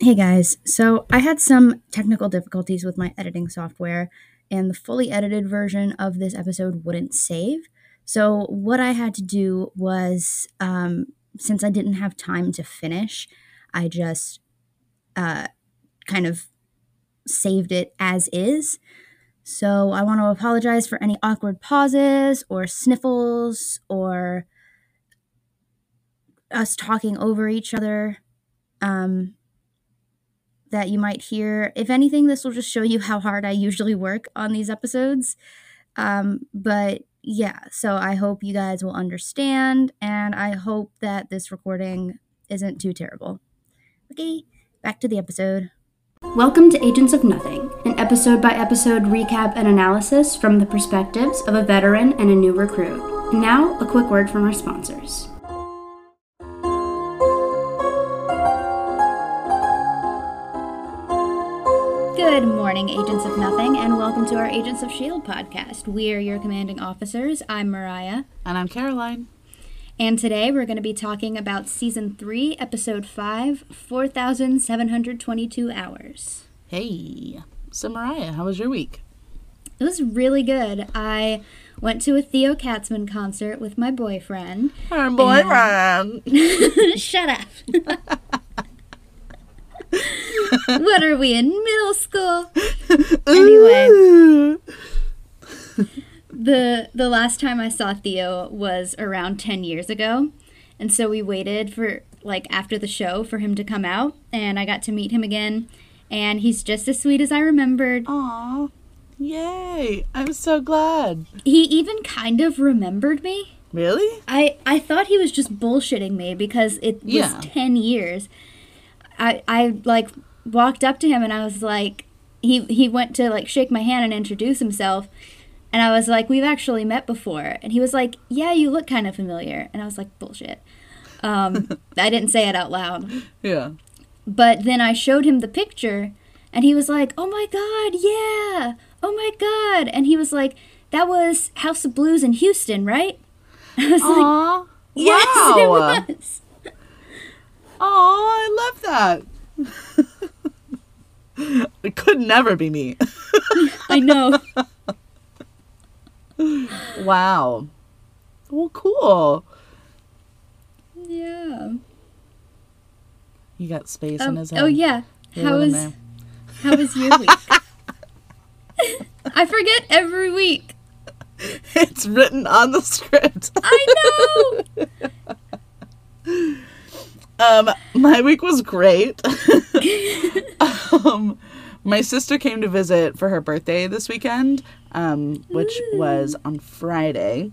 Hey guys, so I had some technical difficulties with my editing software, and the fully edited version of this episode wouldn't save. So, what I had to do was, um, since I didn't have time to finish, I just uh, kind of saved it as is. So, I want to apologize for any awkward pauses or sniffles or us talking over each other. Um, that you might hear. If anything, this will just show you how hard I usually work on these episodes. Um, but yeah, so I hope you guys will understand, and I hope that this recording isn't too terrible. Okay, back to the episode. Welcome to Agents of Nothing, an episode by episode recap and analysis from the perspectives of a veteran and a new recruit. Now, a quick word from our sponsors. Good morning, Agents of Nothing, and welcome to our Agents of S.H.I.E.L.D. podcast. We are your commanding officers. I'm Mariah. And I'm Caroline. And today we're going to be talking about Season 3, Episode 5 4,722 Hours. Hey. So, Mariah, how was your week? It was really good. I went to a Theo Katzman concert with my boyfriend. Her boyfriend. And... Shut up. what are we in middle school? anyway, the the last time I saw Theo was around 10 years ago. And so we waited for like after the show for him to come out and I got to meet him again and he's just as sweet as I remembered. Aw. Yay. I'm so glad. He even kind of remembered me. Really? I I thought he was just bullshitting me because it was Yeah. 10 years. I I like walked up to him and I was like he he went to like shake my hand and introduce himself and I was like we've actually met before and he was like yeah you look kind of familiar and I was like bullshit. Um I didn't say it out loud. Yeah. But then I showed him the picture and he was like, "Oh my god, yeah. Oh my god." And he was like, "That was House of Blues in Houston, right?" I was like, Aw. "Yes, it was." Aw, I love that. it could never be me. I know. wow. Well, cool. Yeah. He got space in Um, his head. oh yeah. You're How was how was your week? I forget every week. It's written on the script. I know. Um, my week was great. um, my sister came to visit for her birthday this weekend, um, which was on Friday.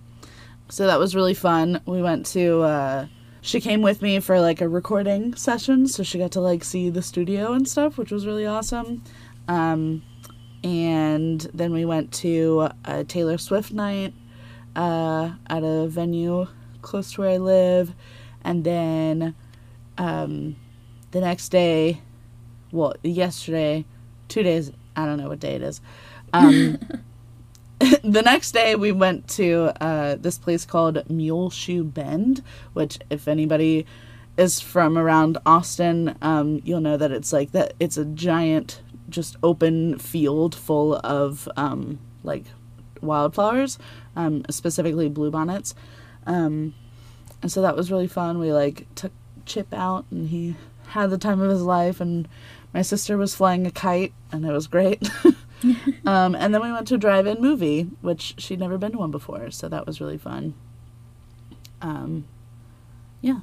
So that was really fun. We went to. Uh, she came with me for like a recording session, so she got to like see the studio and stuff, which was really awesome. Um, and then we went to a Taylor Swift night uh, at a venue close to where I live, and then um, the next day, well, yesterday, two days, I don't know what day it is. Um, the next day, we went to uh, this place called Muleshoe Bend, which, if anybody is from around Austin, um, you'll know that it's like that. It's a giant, just open field full of um, like wildflowers, um, specifically bluebonnets. Um, and so that was really fun. We like took Chip out, and he had the time of his life. And my sister was flying a kite, and it was great. um, and then we went to a drive-in movie, which she'd never been to one before, so that was really fun. Um, yeah,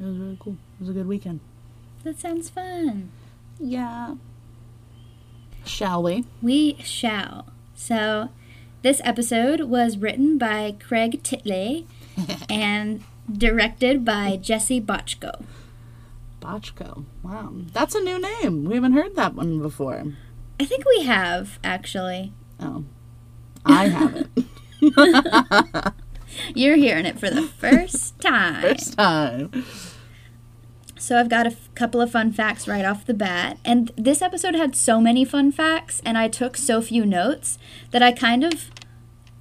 it was really cool. It was a good weekend. That sounds fun. Yeah. Shall we? We shall. So, this episode was written by Craig Titley and directed by Jesse Bochco. Botchko. Wow, that's a new name. We haven't heard that one before. I think we have, actually. Oh, I haven't. You're hearing it for the first time. First time. So I've got a f- couple of fun facts right off the bat. And this episode had so many fun facts, and I took so few notes that I kind of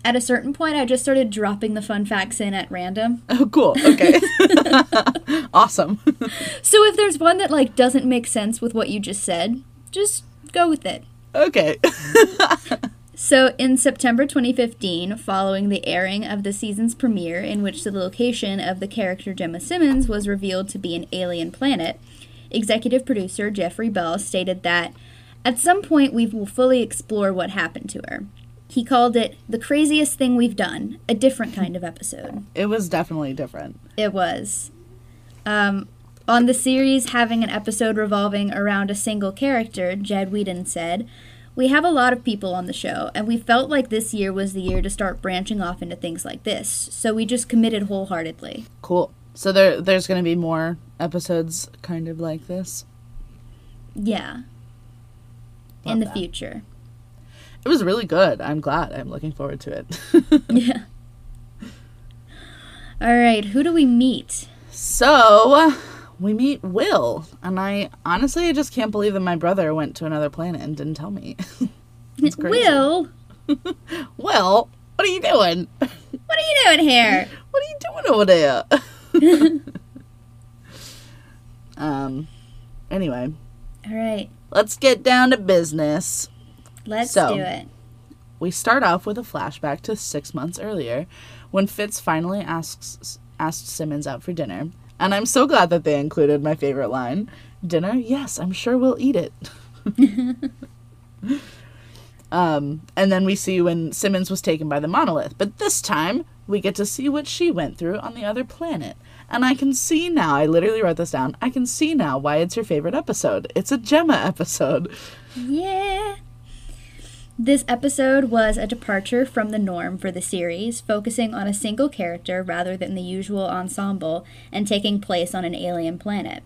at a certain point, I just started dropping the fun facts in at random. Oh, cool. Okay. awesome. So if there's one that like doesn't make sense with what you just said, just go with it. Okay. So, in September 2015, following the airing of the season's premiere, in which the location of the character Jemma Simmons was revealed to be an alien planet, executive producer Jeffrey Bell stated that at some point we will fully explore what happened to her. He called it the craziest thing we've done, a different kind of episode. it was definitely different. It was. Um, on the series having an episode revolving around a single character, Jed Whedon said, We have a lot of people on the show, and we felt like this year was the year to start branching off into things like this, so we just committed wholeheartedly. Cool. So there there's going to be more episodes kind of like this. Yeah. Love in the that. future. It was really good. I'm glad. I'm looking forward to it. Yeah. All right, who do we meet? so, we meet Will, and I honestly I just can't believe that my brother went to another planet and didn't tell me. Will, Will, what are you doing? what are you doing here? What are you doing over there? um anyway, All right, let's get down to business. Let's So. do it. We start off with a flashback to six months earlier, when Fitz finally asks asked Simmons out for dinner. And I'm so glad that they included my favorite line: "Dinner? Yes, I'm sure we'll eat it." um, and then we see when Simmons was taken by the monolith, but this time we get to see what she went through on the other planet. And I can see now, I literally wrote this down. I can see now why it's your favorite episode. It's a Jemma episode. Yeah. This episode was a departure from the norm for the series, focusing on a single character rather than the usual ensemble and taking place on an alien planet.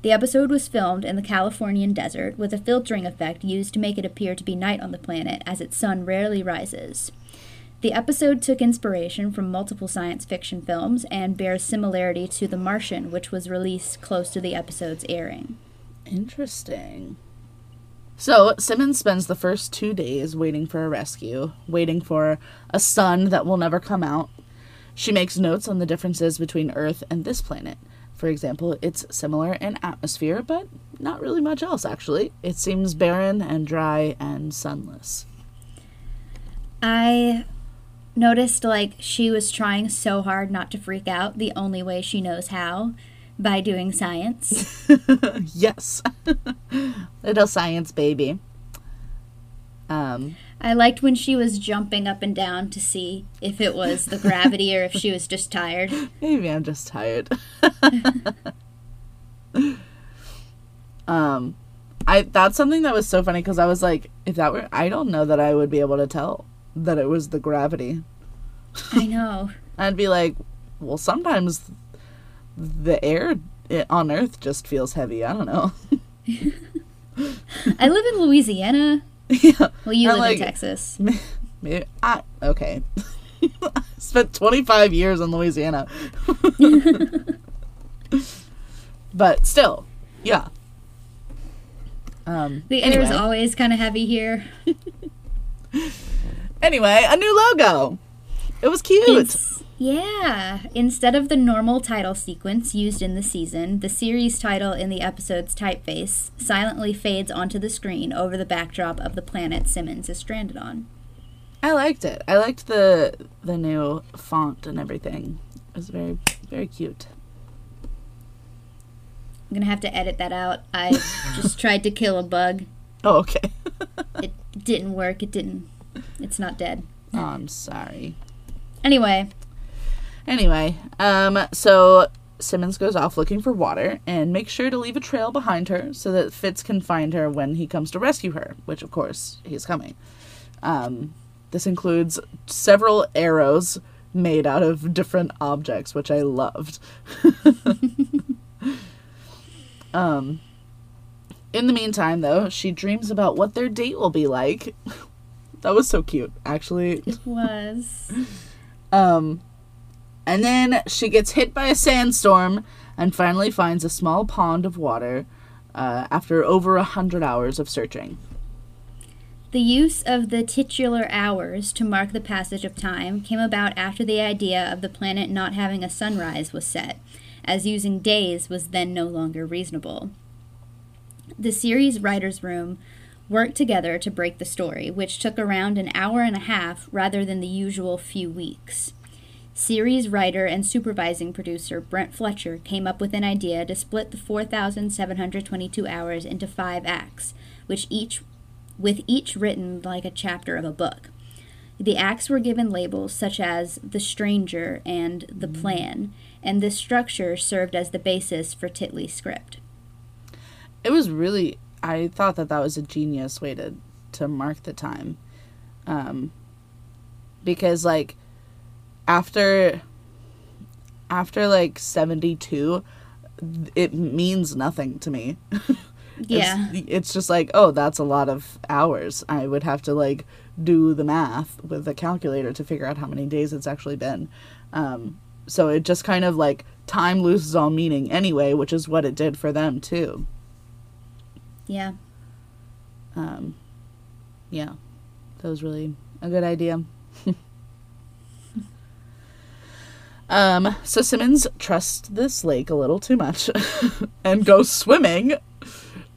The episode was filmed in the Californian desert with a filtering effect used to make it appear to be night on the planet as its sun rarely rises. The episode took inspiration from multiple science fiction films and bears similarity to The Martian, which was released close to the episode's airing. Interesting. So, Simmons spends the first two days waiting for a rescue, waiting for a sun that will never come out. She makes notes on the differences between Earth and this planet. For example, it's similar in atmosphere, but not really much else, actually. It seems barren and dry and sunless. I noticed like she was trying so hard not to freak out the only way she knows how by doing science. yes. Little science baby. Um, I liked when she was jumping up and down to see if it was the gravity or if she was just tired. Maybe I'm just tired. um, I that's something that was so funny because I was like, if that were, I don't know that I would be able to tell that it was the gravity. I know. I'd be like, well, sometimes the air on Earth just feels heavy. I don't know. I live in Louisiana. yeah, Well, you I live like- in Texas. maybe I okay. I spent 25 years in Louisiana. but still, yeah. Um, The air is always kind of heavy here. Anyway, a new logo. It was cute. Ins- yeah. Instead of the normal title sequence used in the season, the series title in the episode's typeface silently fades onto the screen over the backdrop of the planet Simmons is stranded on. I liked it. I liked the the new font and everything. It was very very cute. I'm gonna have to edit that out. I just tried to kill a bug. Oh, okay. It didn't work. It didn't. It's not dead. oh, I'm sorry. Anyway, Anyway, um, so Simmons goes off looking for water and makes sure to leave a trail behind her so that Fitz can find her when he comes to rescue her, which of course he's coming. Um, this includes several arrows made out of different objects, which I loved. um, in the meantime, though, she dreams about what their date will be like. that was so cute, actually. it was. Um, and then she gets hit by a sandstorm and finally finds a small pond of water uh, after over a hundred hours of searching. The use of the titular hours to mark the passage of time came about after the idea of the planet not having a sunrise was set, as using days was then no longer reasonable. The series writer's room worked together to break the story, which took around an hour and a half rather than the usual few weeks. Series writer and supervising producer Brent Fletcher came up with an idea to split the 4,722 hours into five acts, which each with each written like a chapter of a book. The acts were given labels such as The Stranger and The Plan, and this structure served as the basis for Titley's script. It was really, I thought that that was a genius way to, to mark the time. Um, because, like, after, after like 72, it means nothing to me. Yeah. It's, it's just like, oh, that's a lot of hours. I would have to like do the math with a calculator to figure out how many days it's actually been. Um, so it just kind of like time loses all meaning anyway, which is what it did for them too. Yeah. Um, yeah, that was really a good idea. um, so Simmons trusts this lake a little too much and goes swimming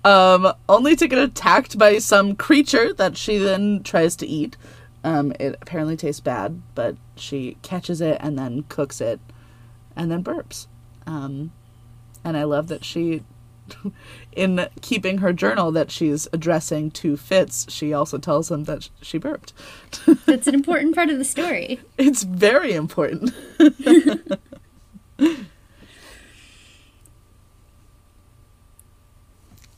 um, only to get attacked by some creature that she then tries to eat. Um, it apparently tastes bad, but she catches it and then cooks it and then burps. Um, and I love that she, in keeping her journal that she's addressing to Fitz, she also tells him that she burped. That's an important part of the story. It's very important.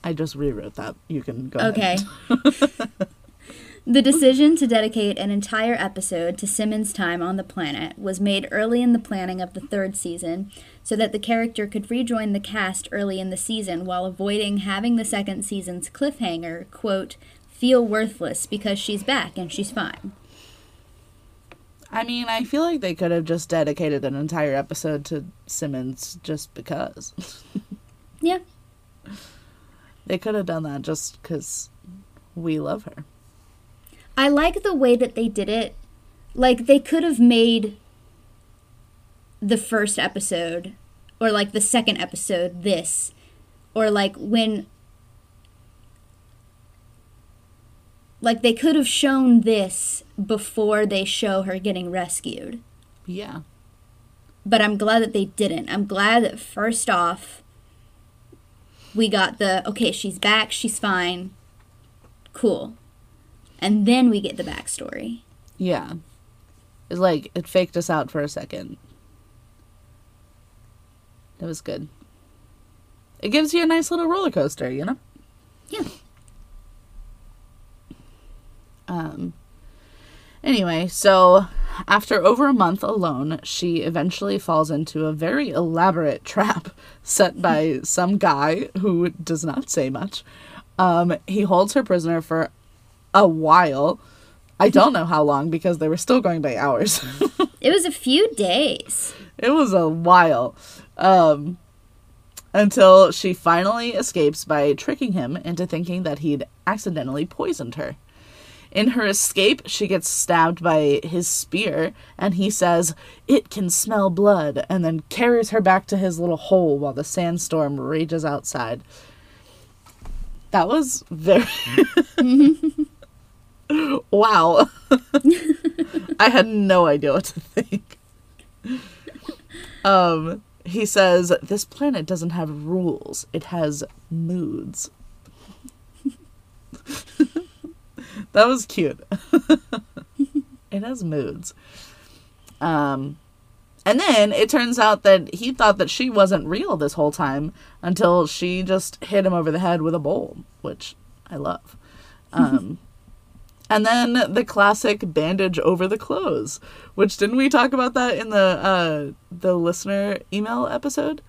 I just rewrote that. You can go Okay. The decision to dedicate an entire episode to Simmons' time on the planet was made early in the planning of the third season so that the character could rejoin the cast early in the season while avoiding having the second season's cliffhanger, quote, feel worthless because she's back and she's fine. I mean, I feel like they could have just dedicated an entire episode to Simmons just because. Yeah. They could have done that just because we love her. I like the way that they did it. Like they could have made the first episode or like the second episode this or like when like they could have shown this before they show her getting rescued. Yeah. But I'm glad that they didn't. I'm glad that first off we got the okay, she's back, she's fine. Cool. And then we get the backstory. Yeah. It's like it faked us out for a second. It was good. It gives you a nice little roller coaster, you know? Yeah. Um anyway, so after over a month alone, she eventually falls into a very elaborate trap set by some guy who does not say much. Um, he holds her prisoner for a while. I don't know how long because they were still going by hours. It was a few days. it was a while. Um, until she finally escapes by tricking him into thinking that he'd accidentally poisoned her. In her escape, she gets stabbed by his spear, and he says, It can smell blood, and then carries her back to his little hole while the sandstorm rages outside. That was very. wow. I had no idea what to think. Um, he says, This planet doesn't have rules, it has moods. that was cute. it has moods. Um, and then it turns out that he thought that she wasn't real this whole time until she just hit him over the head with a bowl, which I love. Um, and then the classic bandage over the clothes, which didn't we talk about that in the uh, the listener email episode?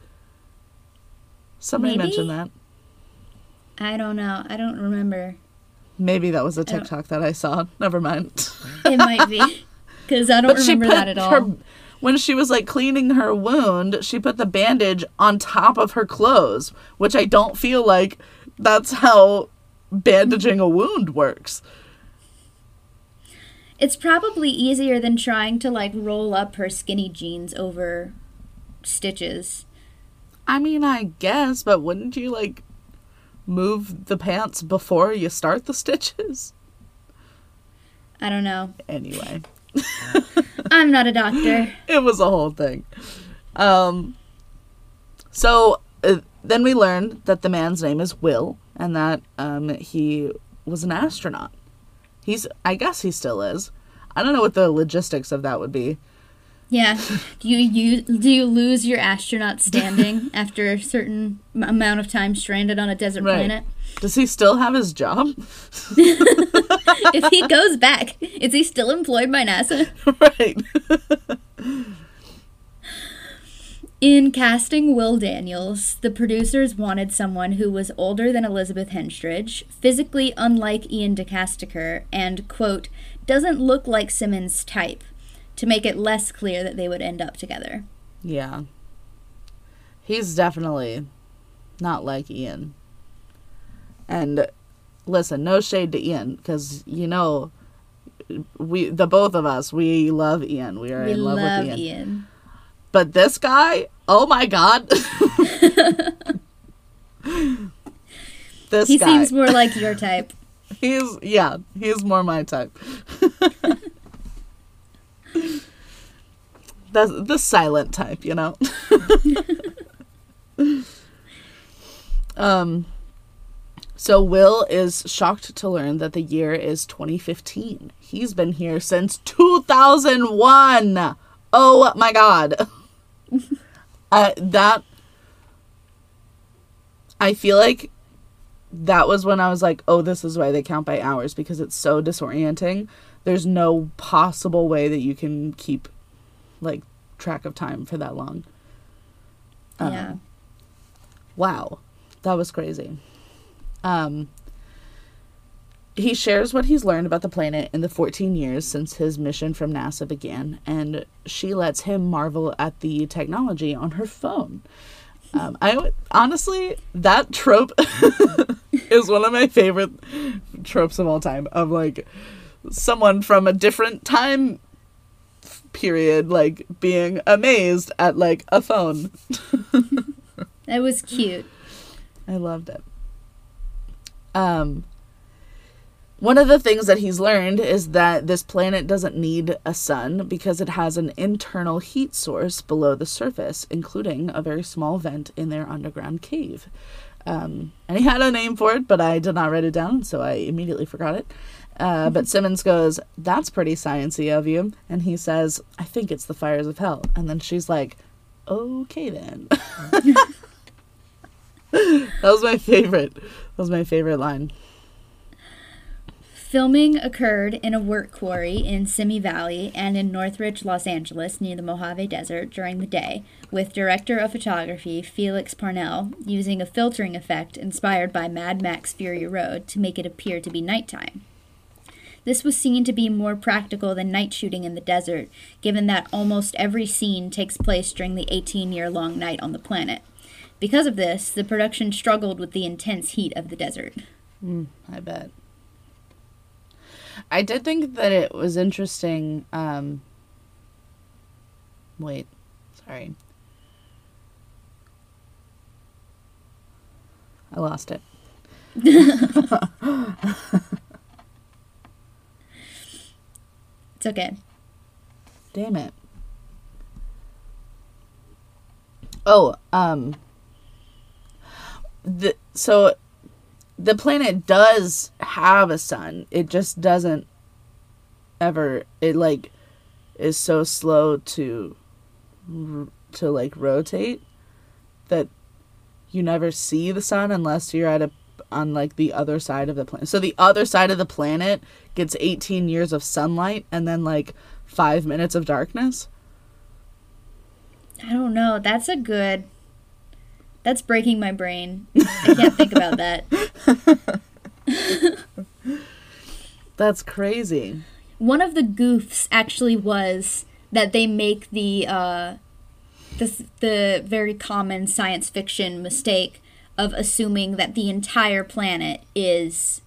Somebody Maybe? mentioned that. I don't know. I don't remember. Maybe that was a TikTok that I saw. Never mind. It might be. Because I don't remember that at all. her when she was like cleaning her wound, she put the bandage on top of her clothes, which I don't feel like that's how bandaging a wound works. It's probably easier than trying to like roll up her skinny jeans over stitches. I mean, I guess, but wouldn't you like move the pants before you start the stitches? I don't know. Anyway, I'm not a doctor. it was a whole thing. Um, so uh, then we learned that the man's name is Will and that um, he was an astronaut. He's, I guess he still is. I don't know what the logistics of that would be. Yeah. Do you, you do you lose your astronaut standing after a certain amount of time stranded on a desert Right. planet? Does he still have his job? if he goes back, is he still employed by NASA? right. In casting Will Daniels, the producers wanted someone who was older than Elizabeth Henstridge, physically unlike Ian De Caestecker, and, quote, doesn't look like Simmons' type, to make it less clear that they would end up together. Yeah. He's definitely not like Ian. And listen, no shade to Ian because you know we the both of us we love Ian. We are We in love, love with Ian. Ian. But this guy, oh my god. this He guy. seems more like your type. He's yeah, he's more my type. the the silent type, you know. um so Will is shocked to learn that the year is 2015. He's been here since 2001. Oh my god. uh, that I feel like that was when I was like, oh, this is why they count by hours because it's so disorienting. There's no possible way that you can keep like track of time for that long. Um, yeah. Wow. That was crazy. Um he shares what he's learned about the planet in the 14 years since his mission from NASA began, and she lets him marvel at the technology on her phone. Um, I honestly, that trope is one of my favorite tropes of all time. Of like someone from a different time period, like being amazed at like a phone. That was cute. I loved it. Um, one of the things that he's learned is that this planet doesn't need a sun because it has an internal heat source below the surface, including a very small vent in their underground cave. Um, and he had a name for it, but I did not write it down, so I immediately forgot it. Uh, but Simmons goes, "That's pretty sciency of you," and he says, "I think it's the fires of hell." And then she's like, "Okay then." that was my favorite. That was my favorite line. Filming occurred in a work quarry in Simi Valley and in Northridge, Los Angeles, near the Mojave Desert during the day, with director of photography Feliks Parnell using a filtering effect inspired by Mad Max Fury Road to make it appear to be nighttime. This was seen to be more practical than night shooting in the desert, given that almost every scene takes place during the 18 year long night on the planet. Because of this, the production struggled with the intense heat of the desert. Mm, I bet. I did think that it was interesting. Um, wait, sorry. I lost it. It's okay. Damn it. Oh, um the so the planet does have a sun. It just doesn't ever it like is so slow to to like rotate that you never see the sun unless you're at a on like the other side of the planet. So the other side of the planet gets 18 years of sunlight and then like 5 minutes of darkness. I don't know. That's a good. That's breaking my brain. I can't think about that. That's crazy. One of the goofs actually was that they make the uh, the the very common science fiction mistake of assuming that the entire planet is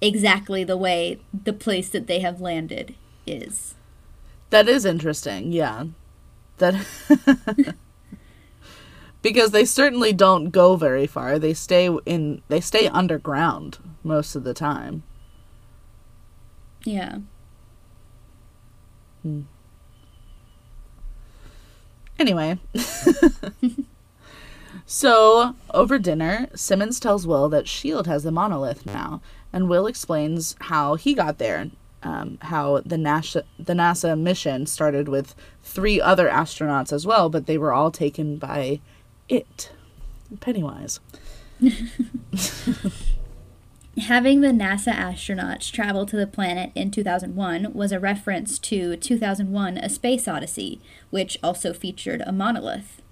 exactly the way the place that they have landed is. That is interesting. Yeah. That because they certainly don't go very far. They stay in they stay underground most of the time. Yeah. Hmm. Anyway. so, over dinner, Simmons tells Will that S.H.I.E.L.D. has the monolith now, and Will explains how he got there. Um, how the NASA, the NASA mission started with three other astronauts as well, but they were all taken by it. Pennywise. Having the NASA astronauts travel to the planet in 2001 was a reference to 2001 A Space Odyssey, which also featured a monolith.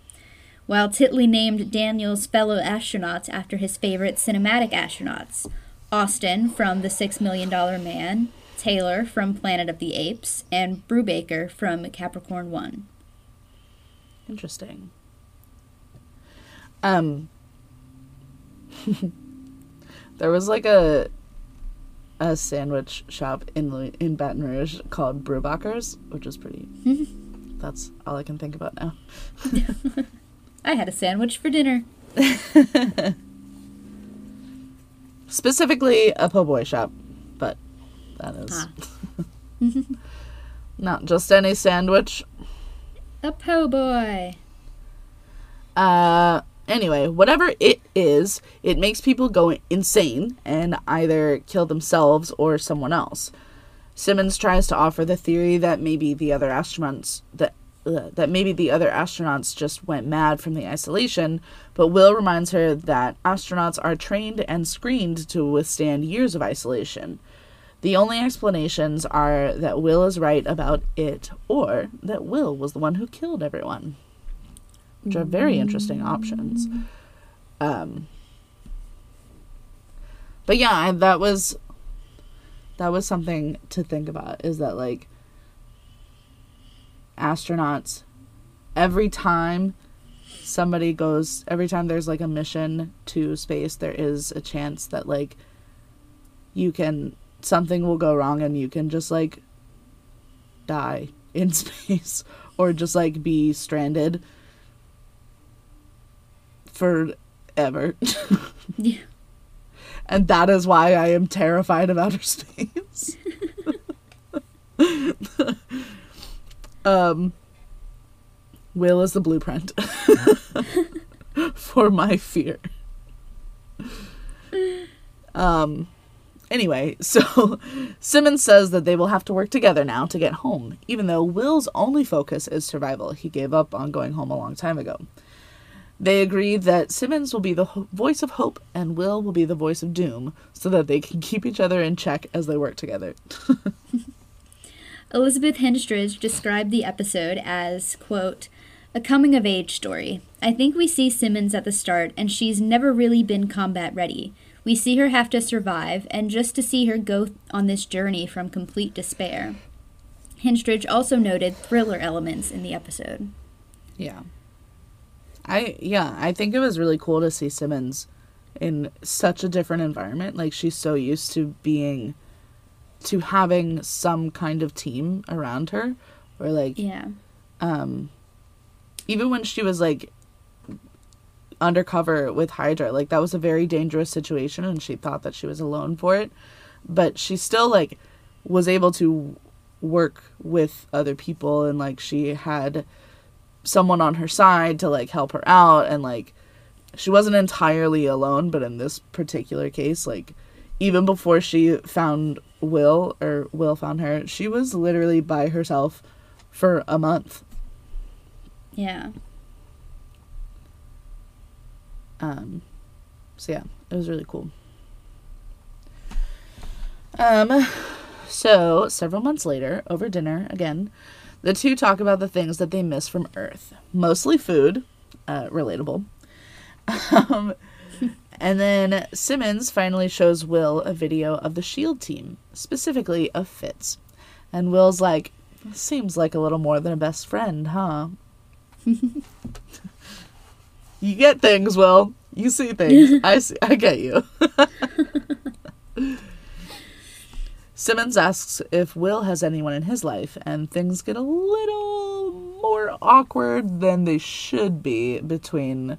While Titley named Daniels' fellow astronauts after his favorite cinematic astronauts Austin from The Six Million Dollar Man, Taylor from Planet of the Apes, and Brubaker from Capricorn 1. Interesting. Um, there was like a a sandwich shop in in Baton Rouge called Brubaker's, which is pretty. that's all I can think about now. I had a sandwich for dinner. Specifically, a po' boy shop, but that is ah. not just any sandwich. A po' boy. Uh, Anyway, whatever it is, it makes people go insane and either kill themselves or someone else. Simmons tries to offer the theory that maybe the other astronauts that uh, that maybe the other astronauts just went mad from the isolation, but Will reminds her that astronauts are trained and screened to withstand years of isolation. The only explanations are that Will is right about it or that Will was the one who killed everyone which are very interesting options. Um, but yeah, that was that was something to think about. Is that like astronauts every time somebody goes every time there's like a mission to space there is a chance that like you can something will go wrong and you can just like die in space or just like be stranded forever. yeah. And that is why I am terrified of outer space. um, Will is the blueprint for my fear. Um, anyway, so Simmons says that they will have to work together now to get home, even though Will's only focus is survival. He gave up on going home a long time ago. They agree that Simmons will be the ho- voice of hope and Will will be the voice of doom so that they can keep each other in check as they work together. Elizabeth Henstridge described the episode as, quote, a coming of age story. I think we see Simmons at the start, and she's never really been combat ready. We see her have to survive, and just to see her go on this journey from complete despair. Henstridge also noted thriller elements in the episode. Yeah. I yeah, I think it was really cool to see Simmons in such a different environment. Like she's so used to being to having some kind of team around her or like Yeah. Um even when she was like undercover with Hydra, like that was a very dangerous situation and she thought that she was alone for it. But she still like was able to work with other people and like she had someone on her side to like help her out and like she wasn't entirely alone but in this particular case like even before she found will or will found her she was literally by herself for a month. Yeah. Um so yeah it was really cool. Um so several months later over dinner again the two talk about the things that they miss from Earth, mostly food, uh, relatable. Um, and then Simmons finally shows Will a video of the SHIELD team, specifically of Fitz. And Will's like, seems like a little more than a best friend, huh? you get things, Will. You see things. I see. I get you. Simmons asks if Will has anyone in his life, and things get a little more awkward than they should be between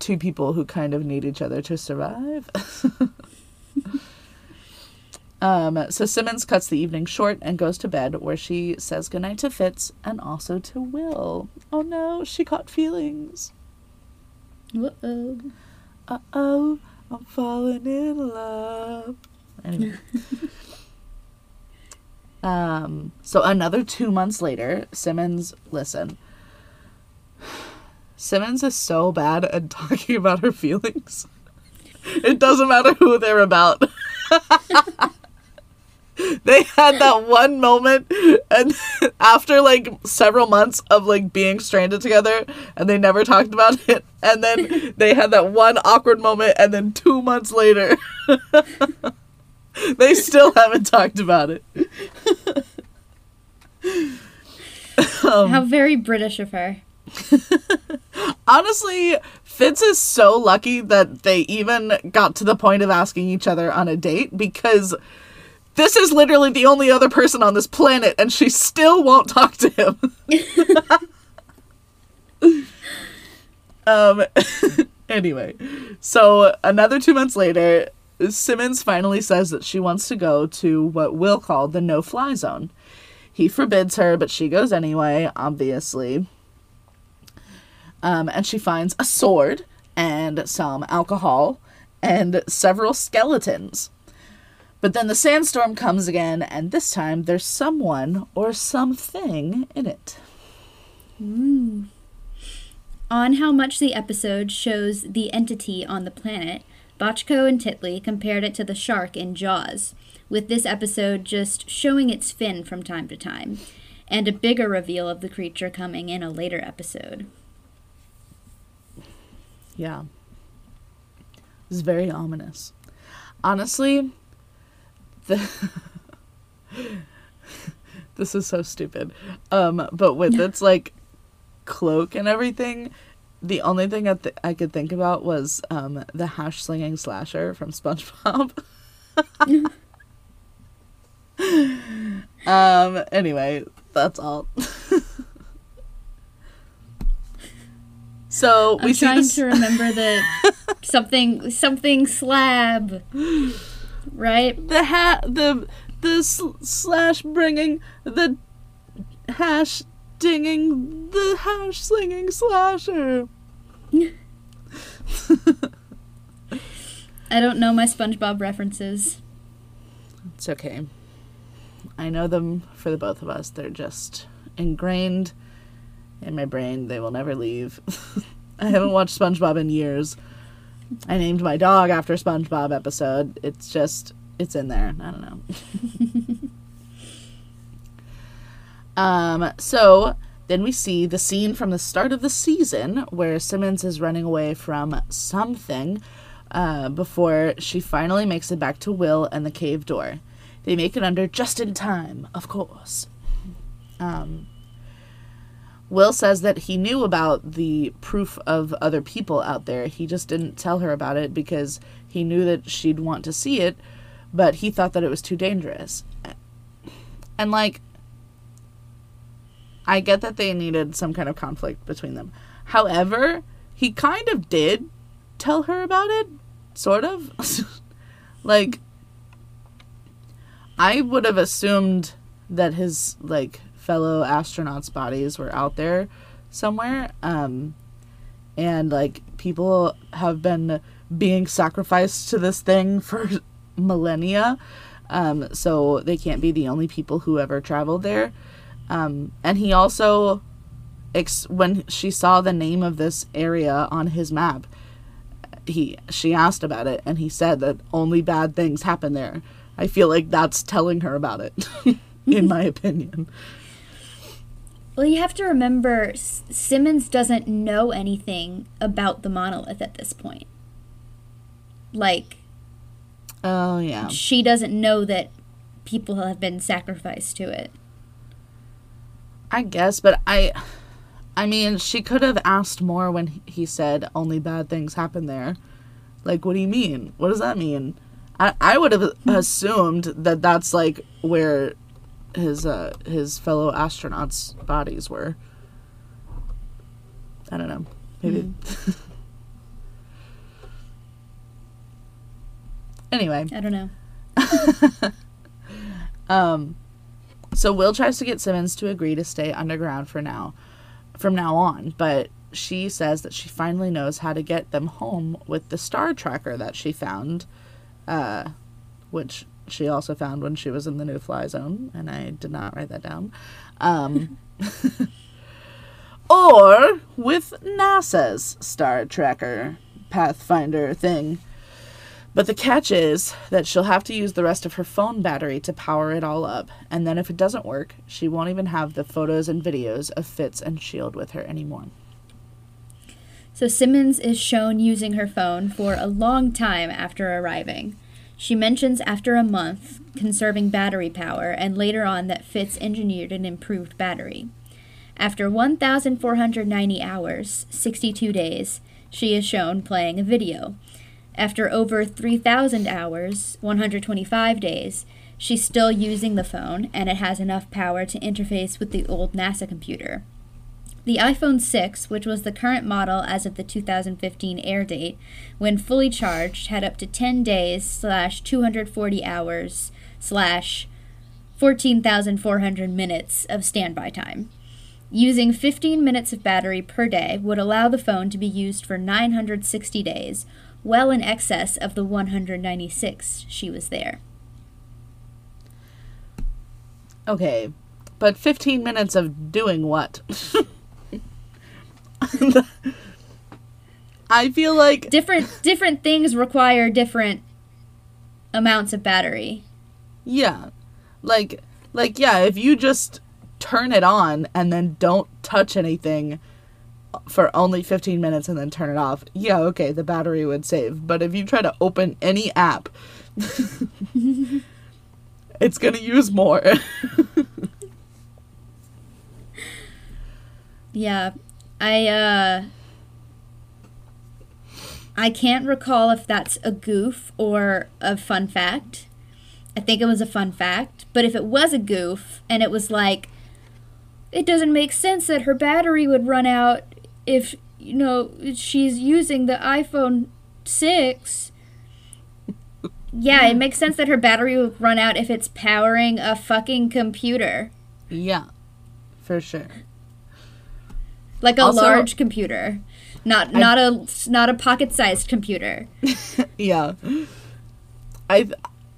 two people who kind of need each other to survive. um, so Simmons cuts the evening short and goes to bed, where she says goodnight to Fitz and also to Will. Oh no, she caught feelings. Uh-oh. Uh oh, I'm falling in love. Anyway. um, so another two months later, Simmons, listen. Simmons is so bad at talking about her feelings. It doesn't matter who they're about. they had that one moment and after like several months of like being stranded together and they never talked about it and then they had that one awkward moment and then 2 months later they still haven't talked about it. Um, How very British of her. Honestly, Fitz is so lucky that they even got to the point of asking each other on a date because this is literally the only other person on this planet and she still won't talk to him. um anyway, so another 2 months later, Simmons finally says that she wants to go to what Will called the no-fly zone. He forbids her, but she goes anyway, obviously. Um, and she finds a sword and some alcohol and several skeletons. But then the sandstorm comes again, and this time there's someone or something in it. On how much the episode shows the entity on the planet, Bochco and Titley compared it to the shark in Jaws, with this episode just showing its fin from time to time, and a bigger reveal of the creature coming in a later episode. Yeah. It's very ominous. Honestly, the this is so stupid. Um, but with its like cloak and everything, the only thing I, th- I could think about was um, the hash slinging slasher from SpongeBob. um. Anyway, that's all. so we I'm trying this. to remember the something something slab, right? the hat the the sl- slash bringing the hash dinging the hash slinging slasher I don't know my SpongeBob references. it's okay. I know them for the both of us. They're just ingrained in my brain. They will never leave. I haven't watched spongebob in years. I named my dog after a spongebob episode. It's just it's in there. I don't know. Um, so then we see the scene from the start of the season where Simmons is running away from something uh, before she finally makes it back to Will and the cave door. They make it under just in time, of course. Um, Will says that he knew about the proof of other people out there. He just didn't tell her about it because he knew that she'd want to see it, but he thought that it was too dangerous. And like, I get that they needed some kind of conflict between them. However, he kind of did tell her about it, sort of. like I would have assumed that his like fellow astronauts' bodies were out there somewhere. Um and like people have been being sacrificed to this thing for millennia. Um so they can't be the only people who ever traveled there. Um, and he also, ex- when she saw the name of this area on his map, he she asked about it, and he said that only bad things happen there. I feel like that's telling her about it, in my opinion. Well, you have to remember S- Simmons doesn't know anything about the monolith at this point. Like, Oh yeah, she doesn't know that people have been sacrificed to it. I guess, but I, I mean, she could have asked more when he said only bad things happen there. Like, what do you mean? What does that mean? I, I would have assumed that that's like where his uh his fellow astronauts' bodies were. I don't know. Maybe. anyway, I don't know. um, so Will tries to get Simmons to agree to stay underground for now, from now on, but she says that she finally knows how to get them home with the star tracker that she found, uh, which she also found when she was in the New Fly Zone, and I did not write that down. Um, or with NASA's star tracker Pathfinder thing. But the catch is that she'll have to use the rest of her phone battery to power it all up, and then if it doesn't work, she won't even have the photos and videos of Fitz and Shield with her anymore. So Simmons is shown using her phone for a long time after arriving. She mentions after a month conserving battery power, and later on that Fitz engineered an improved battery. After 1,490 hours, 62 days, she is shown playing a video. After over 3,000 hours, 125 days, she's still using the phone and it has enough power to interface with the old NASA computer. The iPhone 6, which was the current model as of the 2015 air date, when fully charged, had up to 10 days slash 240 hours slash 14,400 minutes of standby time. Using 15 minutes of battery per day would allow the phone to be used for 960 days, well in excess of the 196 she was there. Okay, but 15 minutes of doing what? I feel like Different different things require different amounts of battery. yeah. Like like yeah, if you just turn it on and then don't touch anything for only 15 minutes and then turn it off. Yeah, okay, the battery would save. But if you try to open any app, it's going to use more. Yeah. I uh I can't recall if that's a goof or a fun fact. I think it was a fun fact, but if it was a goof and it was like it doesn't make sense that her battery would run out if you know she's using the iPhone 6 yeah, it makes sense that her battery would run out if it's powering a fucking computer. yeah. For sure. Like a Also- large computer. Not not a not a pocket-sized computer. Yeah. I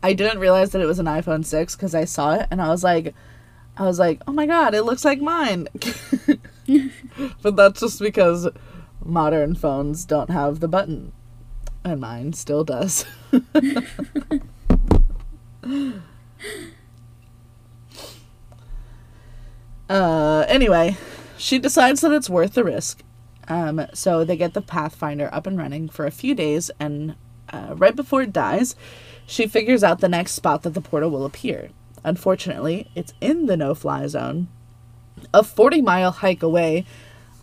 I didn't realize that it was an iPhone 6 cuz I saw it and I was like I was like, "Oh my god, it looks like mine." but that's just because modern phones don't have the button. And mine still does. uh anyway, she decides that it's worth the risk. Um, so they get the Pathfinder up and running for a few days, and uh, right before it dies, she figures out the next spot that the portal will appear. Unfortunately, it's in the no fly zone, a 40 mile hike away,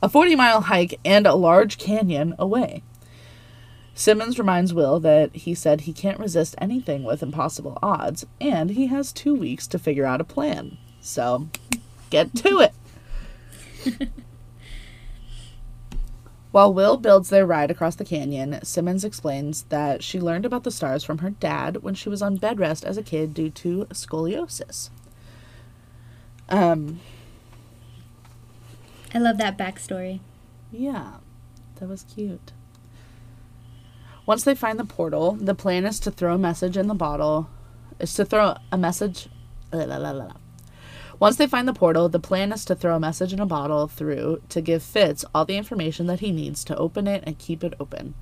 a 40 mile hike and a large canyon away. Simmons reminds Will that he said he can't resist anything with impossible odds, and he has two weeks to figure out a plan. So, get to it. While Will builds their ride across the canyon, Simmons explains that she learned about the stars from her dad when she was on bed rest as a kid due to scoliosis. Um, I love that backstory. yeah, that was cute. Once they find the portal, the plan is to throw a message in the bottle. Is to throw a message. la, la, la. Once they find the portal, the plan is to throw a message in a bottle through to give Fitz all the information that he needs to open it and keep it open.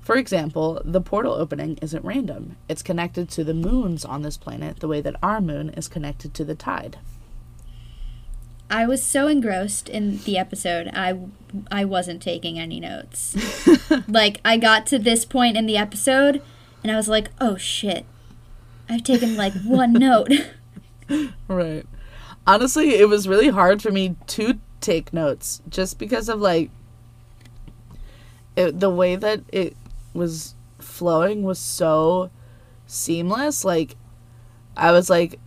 For example, the portal opening isn't random. It's connected to the moons on this planet the way that our moon is connected to the tide. I was so engrossed in the episode, I I wasn't taking any notes. like I got to this point in the episode and I was like, "Oh shit. I've taken like one note." Right. Honestly, it was really hard for me to take notes just because of like it, the way that it was flowing was so seamless. Like I was like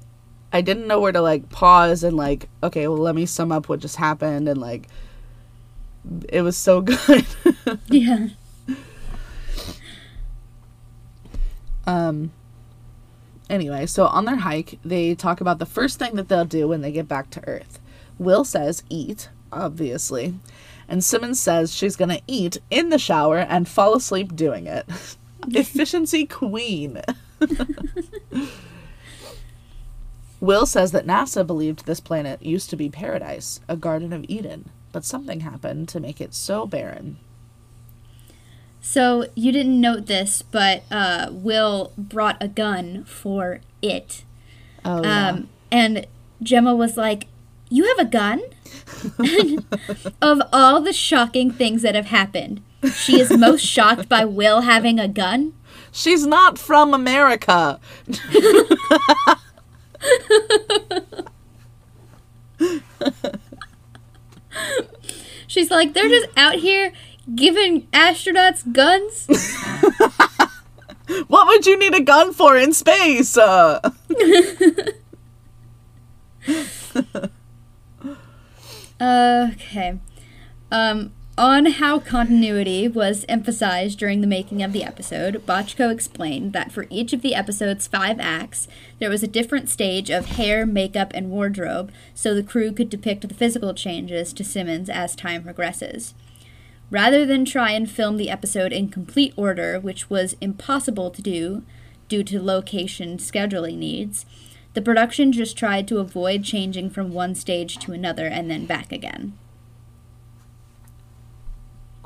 I didn't know where to like pause and like okay, well let me sum up what just happened and like it was so good. Yeah. Um anyway, so on their hike, they talk about the first thing that they'll do when they get back to Earth. Will says eat, obviously. And Simmons says she's going to eat in the shower and fall asleep doing it. Efficiency queen. Will says that NASA believed this planet used to be paradise, a Garden of Eden, but something happened to make it so barren. So you didn't note this, but uh, Will brought a gun for it. Oh, yeah. Um, and Jemma was like, You have a gun? of all the shocking things that have happened, she is most shocked by Will having a gun. She's not from America. She's like, They're just out here giving astronauts guns. What would you need a gun for in space? Uh, Okay. Um, on how continuity was emphasized during the making of the episode, Bochco explained that for each of the episode's five acts, there was a different stage of hair, makeup, and wardrobe, so the crew could depict the physical changes to Simmons as time progresses. Rather than try and film the episode in complete order, which was impossible to do due to location scheduling needs, the production just tried to avoid changing from one stage to another and then back again.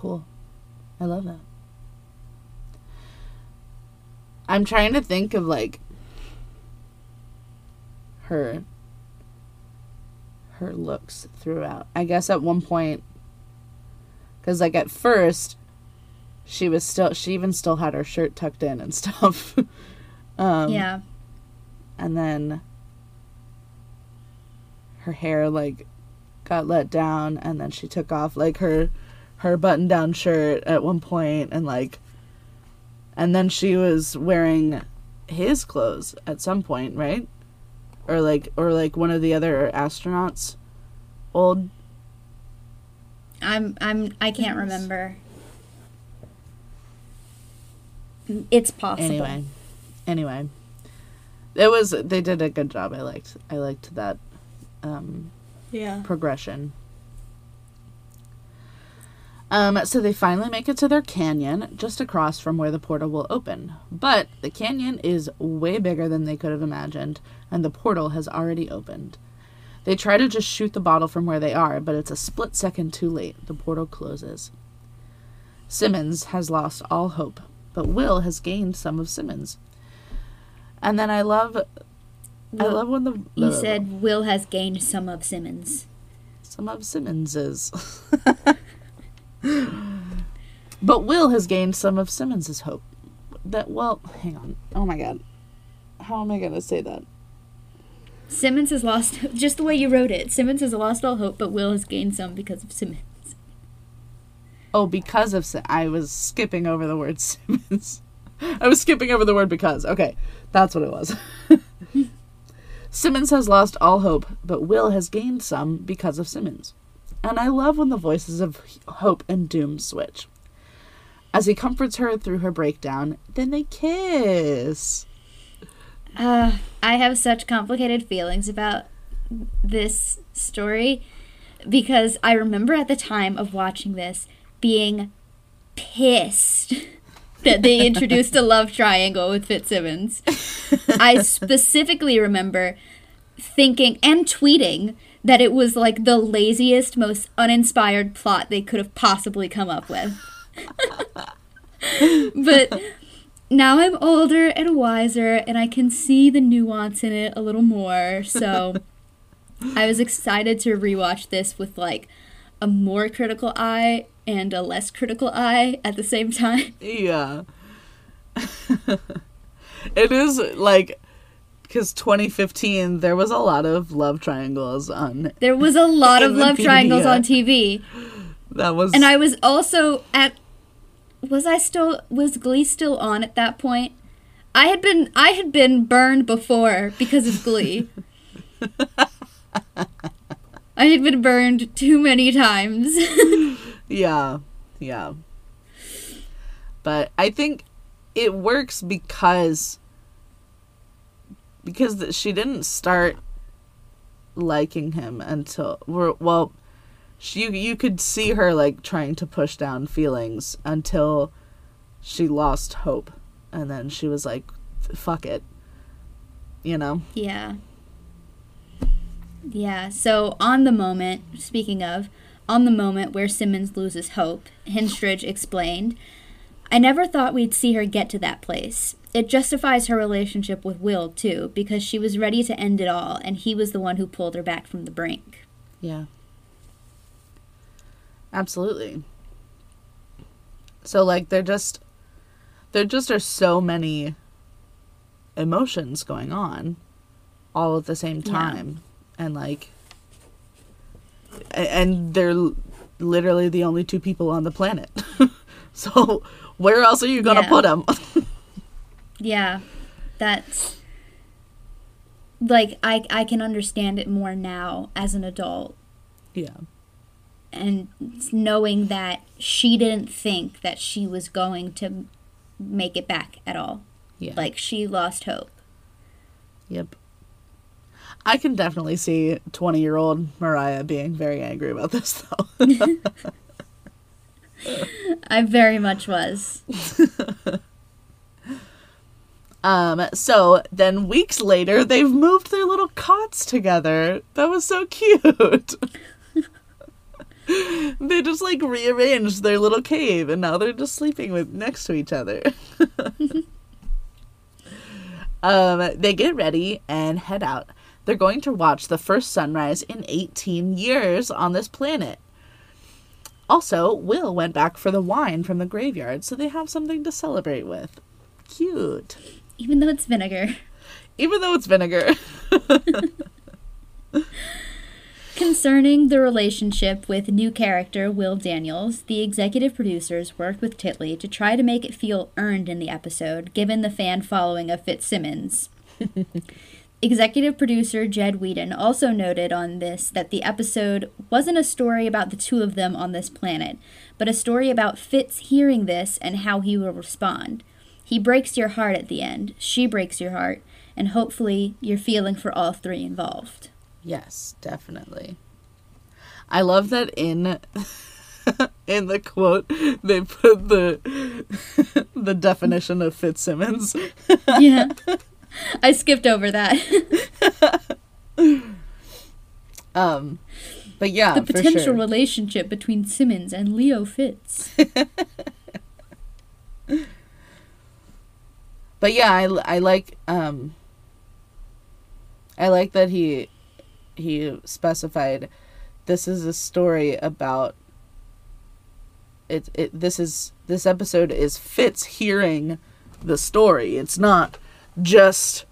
Cool. I love that. I'm trying to think of like her her looks throughout. I guess at one point cuz like at first she was still she even still had her shirt tucked in and stuff. um yeah. and then her hair like got let down and then she took off like her her button down shirt at one point and like and then she was wearing his clothes at some point right or like or like one of the other astronauts old I'm I'm I can't remember. It's possible. anyway anyway it was they did a good job i liked i liked that um Yeah. progression. Um, so they finally make it to their canyon just across from where the portal will open. But the canyon is way bigger than they could have imagined, and the portal has already opened. They try to just shoot the bottle from where they are, but it's a split second too late. The portal closes. Simmons has lost all hope, but Will has gained some of Simmons. And then I love I love when the You said Will has gained some of Simmons. some of Simmons's. but Will has gained some of Simmons's hope. That well, hang on. Oh my god. How am I going to say that? Simmons has lost just the way you wrote it. Simmons has lost all hope, but Will has gained some because of Simmons. Oh, because of Si- I was skipping over the word Simmons. I was skipping over the word because. Okay, that's what it was. Simmons has lost all hope, but Will has gained some because of Simmons. And I love when the voices of hope and doom switch. As he comforts her through her breakdown, then they kiss. Uh, I have such complicated feelings about this story because I remember at the time of watching this being pissed that they introduced a love triangle with Fitzsimmons. I specifically remember thinking and tweeting that it was like the laziest, most uninspired plot they could have possibly come up with. but now I'm older and wiser, and I can see the nuance in it a little more. So I was excited to rewatch this with like a more critical eye and a less critical eye at the same time. Yeah. it is like because 2015 there was a lot of love triangles on There was a lot of love triangles on TV, that was and I was also at. Was I still was Glee still on at that point? I had been I had been burned before because of Glee. I had been burned too many times. yeah. Yeah. But I think it works because because she didn't start liking him until well she you could see her like trying to push down feelings until she lost hope. And then she was like fuck it. You know? Yeah. Yeah, so on the moment, speaking of, on the moment where Simmons loses hope, Henstridge explained, I never thought we'd see her get to that place. It justifies her relationship with Will, too, because she was ready to end it all, and he was the one who pulled her back from the brink. Yeah. Absolutely. So like there just there just are so many emotions going on all at the same Yeah. time and like and they're literally the only two people on the planet. so where else are you to Yeah. put him? Yeah, that's. Like, I, I can understand it more now as an adult, yeah. and knowing that she didn't think that she was going to make it back at all. Yeah. Like, she lost hope. Yep. I can definitely see 20 year old Mariah being very angry about this, though. I very much was. um, so then weeks later, they've moved their little cots together. That was so cute. they just like rearranged their little cave and now they're just sleeping with next to each other. um, they get ready and head out. They're going to watch the first sunrise in 18 years on this planet. Also, Will went back for the wine from the graveyard, so they have something to celebrate with. Cute. Even though it's vinegar. Even though it's vinegar. Concerning the relationship with new character Will Daniels, the executive producers worked with Titley to try to make it feel earned in the episode, given the fan following of Fitzsimmons. Executive producer Jed Whedon also noted on this that the episode wasn't a story about the two of them on this planet, but a story about Fitz hearing this and how he will respond. He breaks your heart at the end, she breaks your heart, and hopefully you're feeling for all three involved. Yes, definitely. I love that in in the quote they put the the definition of Fitzsimmons. yeah. I skipped over that. Um but yeah, the potential sure. relationship between Simmons and Leo Fitz. But yeah, I, I like um I like that he he specified this is a story about it it this is this episode is Fitz hearing the story. It's not just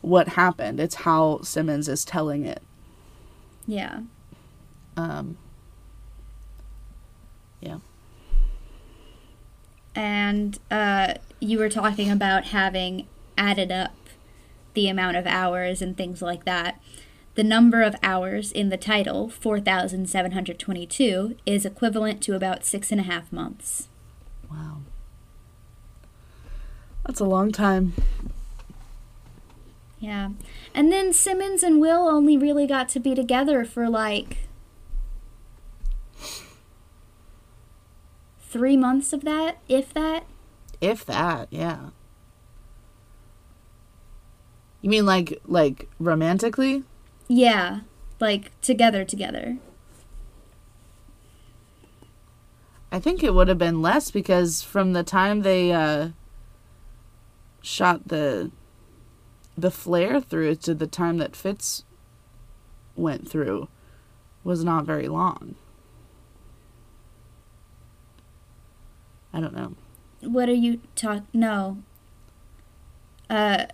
what happened. It's how Simmons is telling it. yeah. Um yeah. And uh, you were talking about having added up the amount of hours and things like that. The number of hours in the title, 4,722, is equivalent to about six and a half months. Wow. That's a long time. Yeah. And then Simmons and Will only really got to be together for like three months of that, if that. If that, yeah. You mean like like romantically? Yeah. Like together, together. I think it would have been less because from the time they uh shot the the flare through to the time that Fitz went through was not very long. I don't know. What are you talk? No. Uh.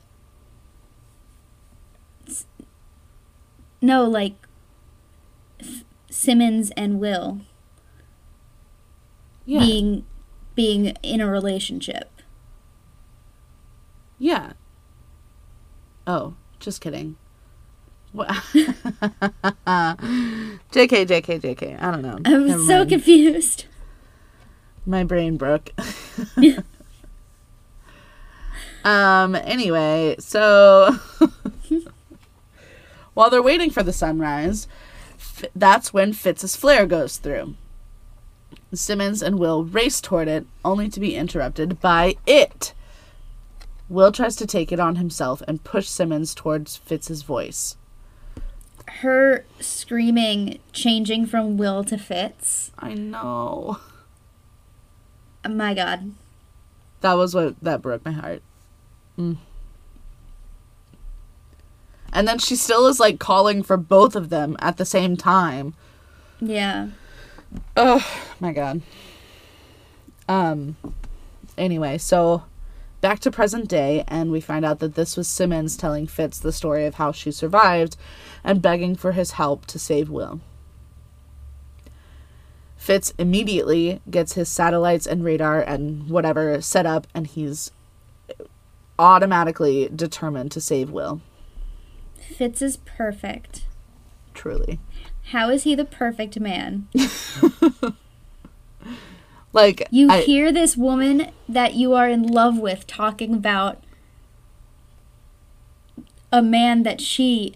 s- No, like F- Simmons and Will Yeah. being being in a relationship. Yeah. Oh, just kidding. What? JK, JK, JK. I don't know. I was Never so mind. confused. My brain broke. um, anyway, so while they're waiting for the sunrise, F- that's when Fitz's flare goes through. Simmons and Will race toward it, only to be interrupted by it. Will tries to take it on himself and push Simmons towards Fitz's voice. Her screaming, changing from Will to Fitz. I know. My God. That was what that broke my heart. Mm. And then she still is like calling for both of them at the same time. Yeah. Oh my god. Um anyway, so back to present day and we find out that this was Simmons telling Fitz the story of how she survived and begging for his help to save Will. Fitz immediately gets his satellites and radar and whatever set up and he's automatically determined to save Will. Fitz is perfect. Truly. How is he the perfect man? Like You I- hear this woman that you are in love with talking about a man that she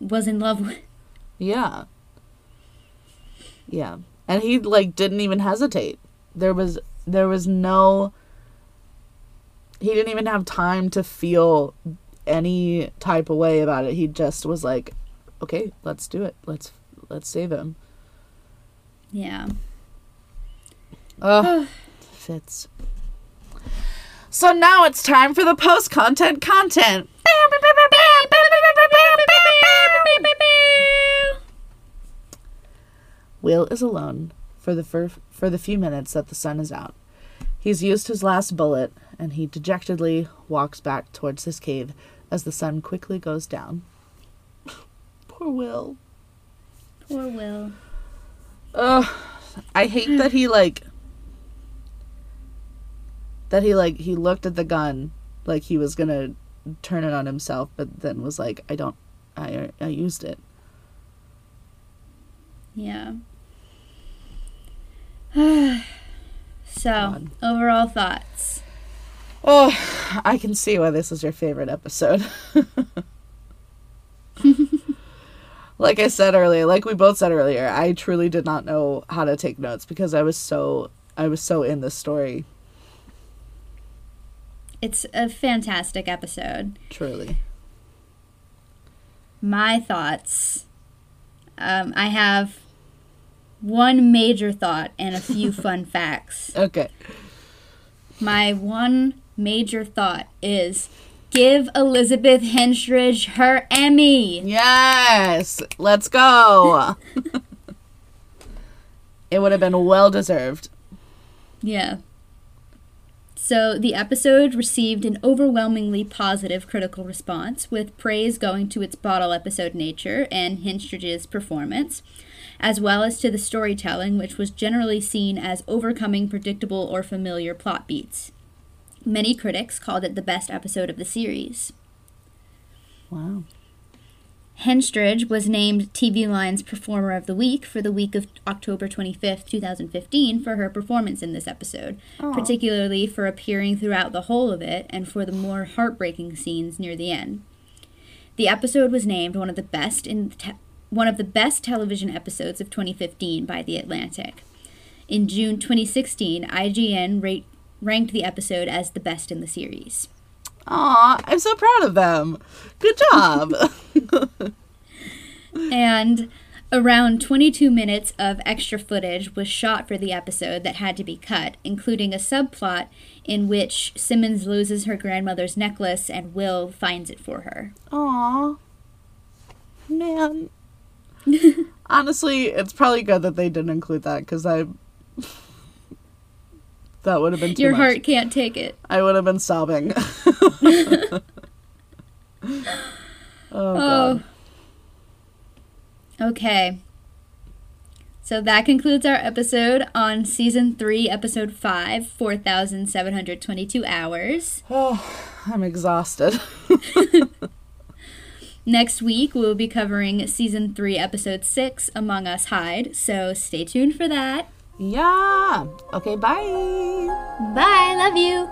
was in love with. Yeah. Yeah. And he like didn't even hesitate. There was there was no he didn't even have time to feel any type of way about it. He just was like, "Okay, let's do it. Let's let's save him." Yeah. Ugh. Fitz. So now it's time for the post content content. Will is alone for the fir- for the few minutes that the sun is out. He's used his last bullet and he dejectedly walks back towards his cave as the sun quickly goes down. Poor Will. Poor Will. Ugh. I hate that he like that he like he looked at the gun like he was gonna turn it on himself, but then was like, I don't I I used it. Yeah. so, God. overall thoughts. Oh, I can see why this is your favorite episode. like I said earlier, like we both said earlier, I truly did not know how to take notes because I was so I was so in this story. It's a fantastic episode. Truly. My thoughts. Um, I have one major thought and a few fun facts. Okay. My one major thought is give Elizabeth Henstridge her Emmy. Yes, let's go. it would have been well deserved. Yeah. So the episode received an overwhelmingly positive critical response, with praise going to its bottle episode nature and Henstridge's performance, as well as to the storytelling, which was generally seen as overcoming predictable or familiar plot beats. Many critics called it the best episode of the series. Wow. Henstridge was named TV Line's Performer of the Week for the week of October 25th, 2015, for her performance in this episode, Aw. particularly for appearing throughout the whole of it and for the more heartbreaking scenes near the end. The episode was named one of the best in te- one of the best television episodes of 2015 by The Atlantic. In June 2016, IGN rate, ranked the episode as the best in the series. Aw, I'm so proud of them. Good job. And around 22 minutes of extra footage was shot for the episode that had to be cut, including a subplot in which Simmons loses her grandmother's necklace and Will finds it for her. Aw. Man. Honestly, it's probably good that they didn't include that because I. that would have been too Your much. heart can't take it. I would have been sobbing. Oh, oh, God. Okay. So that concludes our episode on season three, episode five, 4,722 hours. Oh, I'm exhausted. Next week, we'll be covering season three, episode six, Among Us Hide. So stay tuned for that. Yeah. Okay, bye. Bye. Love you.